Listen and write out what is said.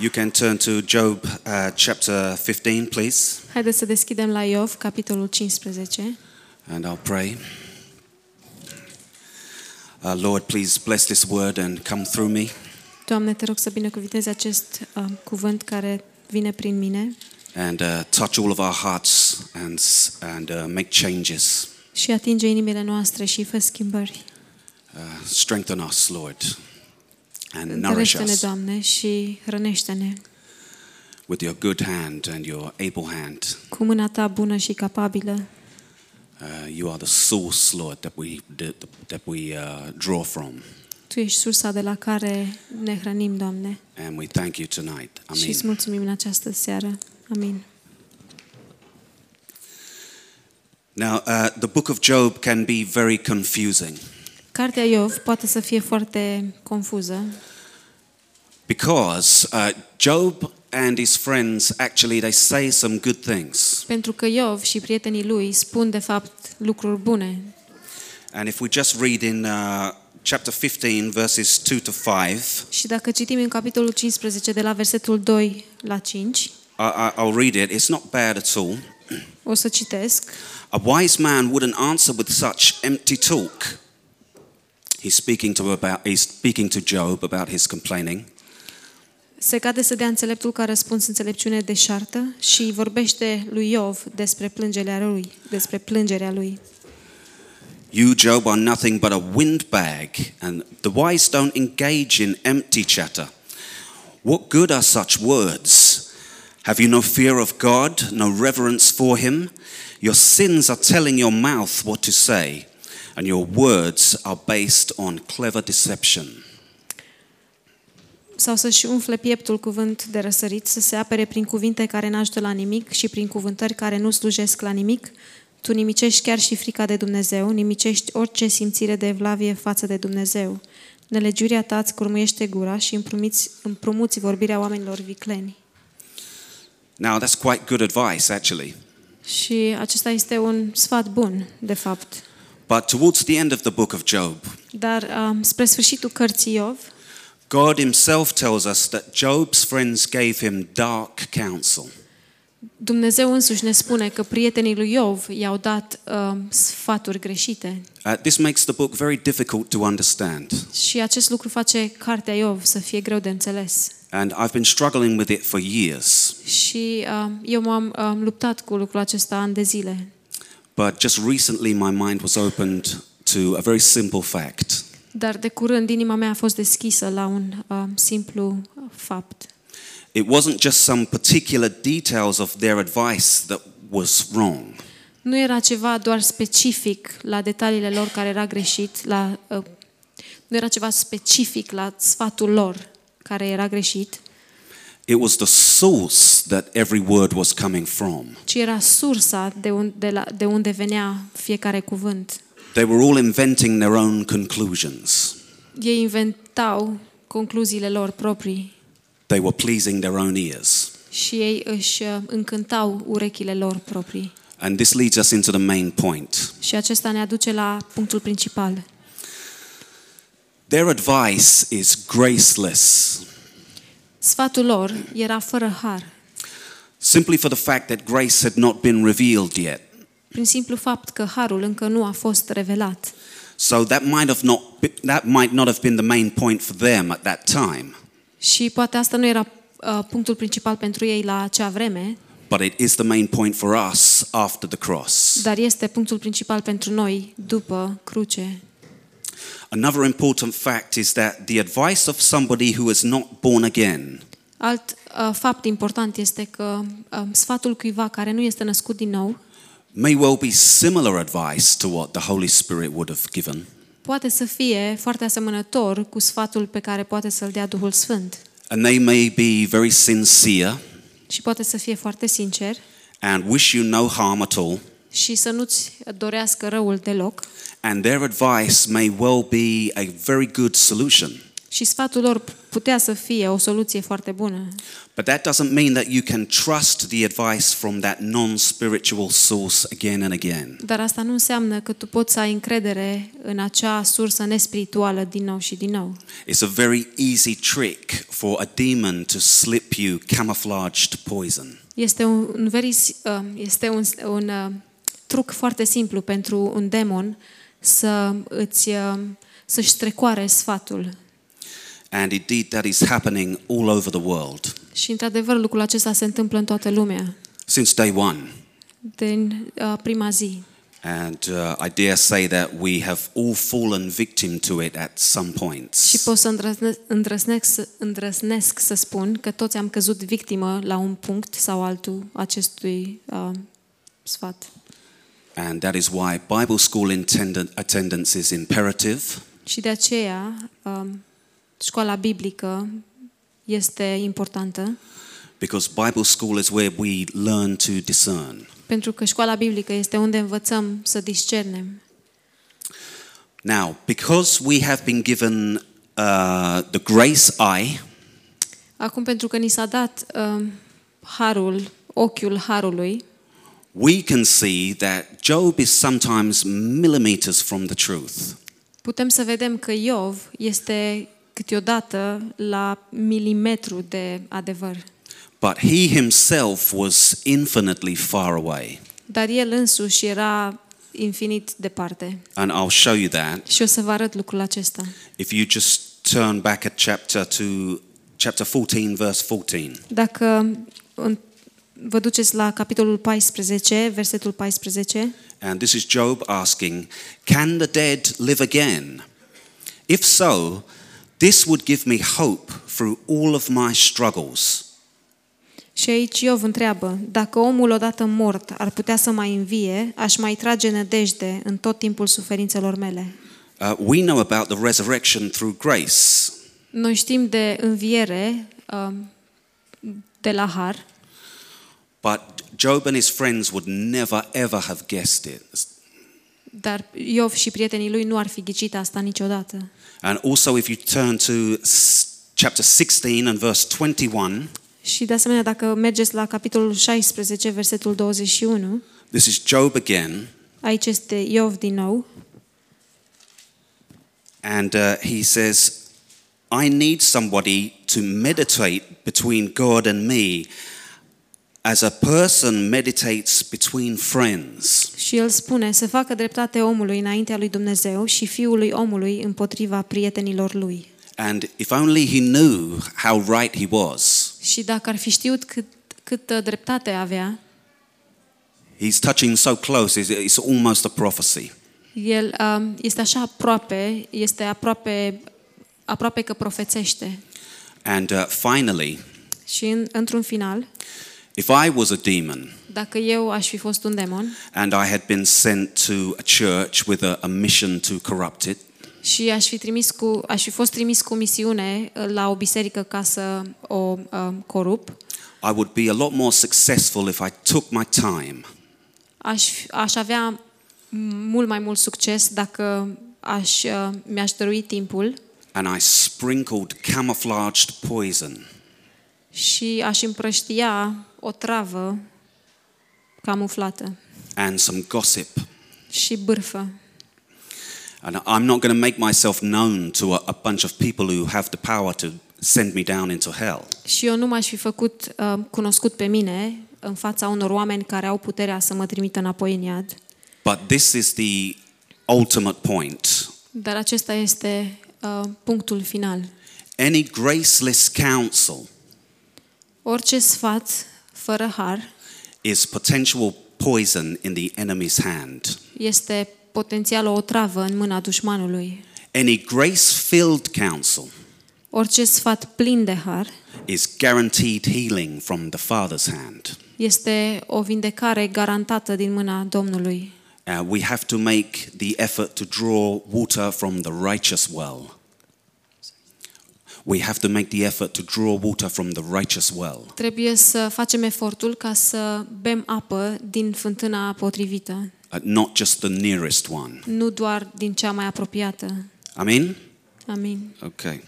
You can turn to Job uh, chapter 15, please, Haideți să deschidem la Iov, capitolul 15. and I'll pray. Uh, Lord, please bless this word and come through me. Doamne, te rog să binecuvintezi acest uh, cuvânt care vine prin mine and uh, touch all of our hearts and, s- and uh, make changes. și atinge inimile noastre și fă schimbări. Uh, strengthen us, Lord, and nourish Întărește-ne, us Doamne, și hrănește-ne with your good hand and your able hand. cu mâna ta bună și capabilă. Uh, you are the source, Lord, that we, that we uh, draw from. Tu ești sursa de la care ne hrănim, Doamne. And we thank you tonight. Și îți Amen. mulțumim în această seară. Amin. Now, uh, the book of Job can be very confusing Cartea Iov poate să fie foarte confuză, because uh, Job and his friends actually they say some good things. pentru că Iov și prietenii lui spun de fapt lucruri bune. And if we just read in uh, chapter 15, verses 2 to 5, Și dacă citim în capitolul 15 de la versetul 2 la 5, I, I, I'll read it. It's not bad at all. o să citesc. A wise man wouldn't answer with such empty talk. He's speaking to about he's speaking to Job about his complaining. Se cade să dea înțeleptul ca răspuns înțelepciune deșartă și vorbește lui Iov despre plângerea lui, despre plângerea lui. You, Job, are nothing but a windbag, and the wise don't engage in empty chatter. What good are such words? Have you no fear of God, no reverence for Him? Your sins are telling your mouth what to say, and your words are based on clever deception. Sau să-și umfle pieptul cuvânt de răsărit, să se apere prin cuvinte care n-ajută la nimic și prin cuvântări care nu slujesc la nimic. Tu nimicești chiar și frica de Dumnezeu, nimicești orice simțire de evlavie față de Dumnezeu. Nelegiuria ta îți curmuiește gura și împrumuți, împrumuți vorbirea oamenilor vicleni. Now, that's quite good advice, actually. Și acesta este un sfat bun, de fapt. But towards the end of the book of Job, Dar um, spre sfârșitul cărții Iov, God Himself tells us that Job's friends gave him dark counsel. Dumnezeu însuși ne spune că prietenii lui Iov i-au dat um, sfaturi greșite. Uh, this makes the book very difficult to understand. Și acest lucru face cartea Iov să fie greu de înțeles. And I've been struggling with it for years. Și um, eu m-am um, luptat cu lucrul acesta ani de zile. But just recently, my mind was opened to a very simple fact Dar de curând inima mea a fost deschisă la un um, simplu fapt. it wasn't just some particular details of their advice that was wrong. Nu era ceva doar specific la detaliile lor care era greșit, la, uh, nu era ceva specific la sfatul lor care era greșit, It was the source that every word was coming from. ci era sursa de, un, de, la, de unde venea fiecare cuvânt. They were all inventing their own conclusions. Ei inventau concluziile lor proprii They were pleasing their own ears. și ei își uh, încântau urechile lor proprii. And this leads us into the main point. Și acesta ne aduce la punctul principal. Their advice is graceless, Sfatul lor era fără har, simply for the fact that grace had not been revealed yet. prin simplu fapt că harul încă nu a fost revelat. So that might have not be- that might not have been the main point for them at that time, Și poate asta nu era uh, punctul principal pentru ei la acea vreme, but it is the main point for us after the cross. dar este punctul principal pentru noi după cruce. Another important fact is that the advice of somebody who is not born again Alt uh, fapt important este că uh, sfatul cuiva care nu este născut din nou may well be similar advice to what the Holy Spirit would have given. poate să fie foarte asemănător cu sfatul pe care poate să-l dea Duhul Sfânt And they may be very sincere și poate să fie foarte sincer and wish you no harm at all. și să nu-ți dorească răul deloc And their advice may well be a very good solution. Și Și sfatul lor putea să fie o soluție foarte bună. But that doesn't mean that you can trust the advice from that non spiritual source again and again. Dar asta nu înseamnă că tu poți să ai încredere în acea sursă nespirituală din nou și din nou. It's a very easy trick for a demon to slip you camouflaged poison. Este un, un, very, uh, este un, un uh, truc foarte simplu pentru un demon să îți uh, să-și strecoare sfatul. And indeed, that is happening all over the world Și într-adevăr lucrul acesta se întâmplă în toată lumea, since day one. din uh, prima zi. And uh, I dare say that we have all fallen victim to it at some Și points. pot să îndrăznesc, îndrăznesc, să- îndrăznesc să spun că toți am căzut victimă la un punct sau altul acestui uh, sfat. And that is why Bible school attendant- attendance is imperative. Și de aceea um, școala biblică este importantă, Because Bible school is where we learn to discern. pentru că școala biblică este unde învățăm să discernem. Now, because we have been given uh, the grace eye, Acum, pentru că ni s-a dat um, harul, ochiul harului, we can see that Job is sometimes millimeters from the truth. putem să vedem că Iov este câteodată la milimetru de adevăr. But he himself was infinitely far away. Dar el însuși era infinit departe. And I'll show you that Și o să vă arăt lucrul acesta. if you just turn back a chapter to chapter 14, verse 14. Dacă în- vă duceți la capitolul 14, versetul 14, And this is Job asking, Can the dead live again? If so, this would give me hope through all of my struggles. și aici Iov întreabă, dacă omul odată mort ar putea să mai învie, aș mai trage nădejde în tot timpul suferințelor mele. Uh, we know about the resurrection through grace, Noi știm de înviere um, de la har, but Job and his friends would never ever have guessed it. Dar Iov și prietenii lui nu ar fi ghicit asta niciodată. And also, if you turn to s- chapter 16 and verse 21, Și de asemenea, dacă mergeți la capitolul 16, versetul 21, this is Job again, aici este Iov din nou, and uh, he says, I need somebody to meditate between God and me as a person meditates between friends. și el spune să facă dreptate omului înaintea lui Dumnezeu și fiului omului împotriva prietenilor lui. And if only he knew how right he was. Și dacă ar fi știut cât, cât dreptate avea, He's touching so close, it's, it's almost a prophecy. el um, este așa aproape, este aproape, aproape că profețește. And uh, finally, Și în, într-un final, if I was a demon dacă eu aș fi fost un demon and I had been sent to a church with a, a mission to corrupt it, și aș fi, trimis cu, aș fi fost trimis cu misiune uh, la o biserică ca să o uh, corup, I would be a lot more successful if I took my time. aș, aș avea mult mai mult succes dacă aș, uh, mi-aș dărui timpul. And I sprinkled camouflaged poison și aș împrăștia o travă camuflată and some gossip. și bârfă. And I'm not going to make myself known to a, a bunch of people who have the power to send me down into hell. Și eu nu m-aș fi făcut uh, cunoscut pe mine în fața unor oameni care au puterea să mă trimită înapoi în iad. But this is the ultimate point. Dar acesta este uh, punctul final. Any graceless counsel Orice sfat fără har is potential poison in the enemy's hand. este potențial o otravă în mâna dușmanului. Any grace filled counsel Orice sfat plin de har is guaranteed healing from the Father's hand. este o vindecare garantată din mâna Domnului. Uh, we have to make the effort to draw water from the righteous well. We have to make the effort to draw water from the righteous well. Trebuie să facem efortul ca să bem apă din fântâna potrivită, Uh, not just the nearest one. nu doar din cea mai apropiată. Amen? Amin. Okay.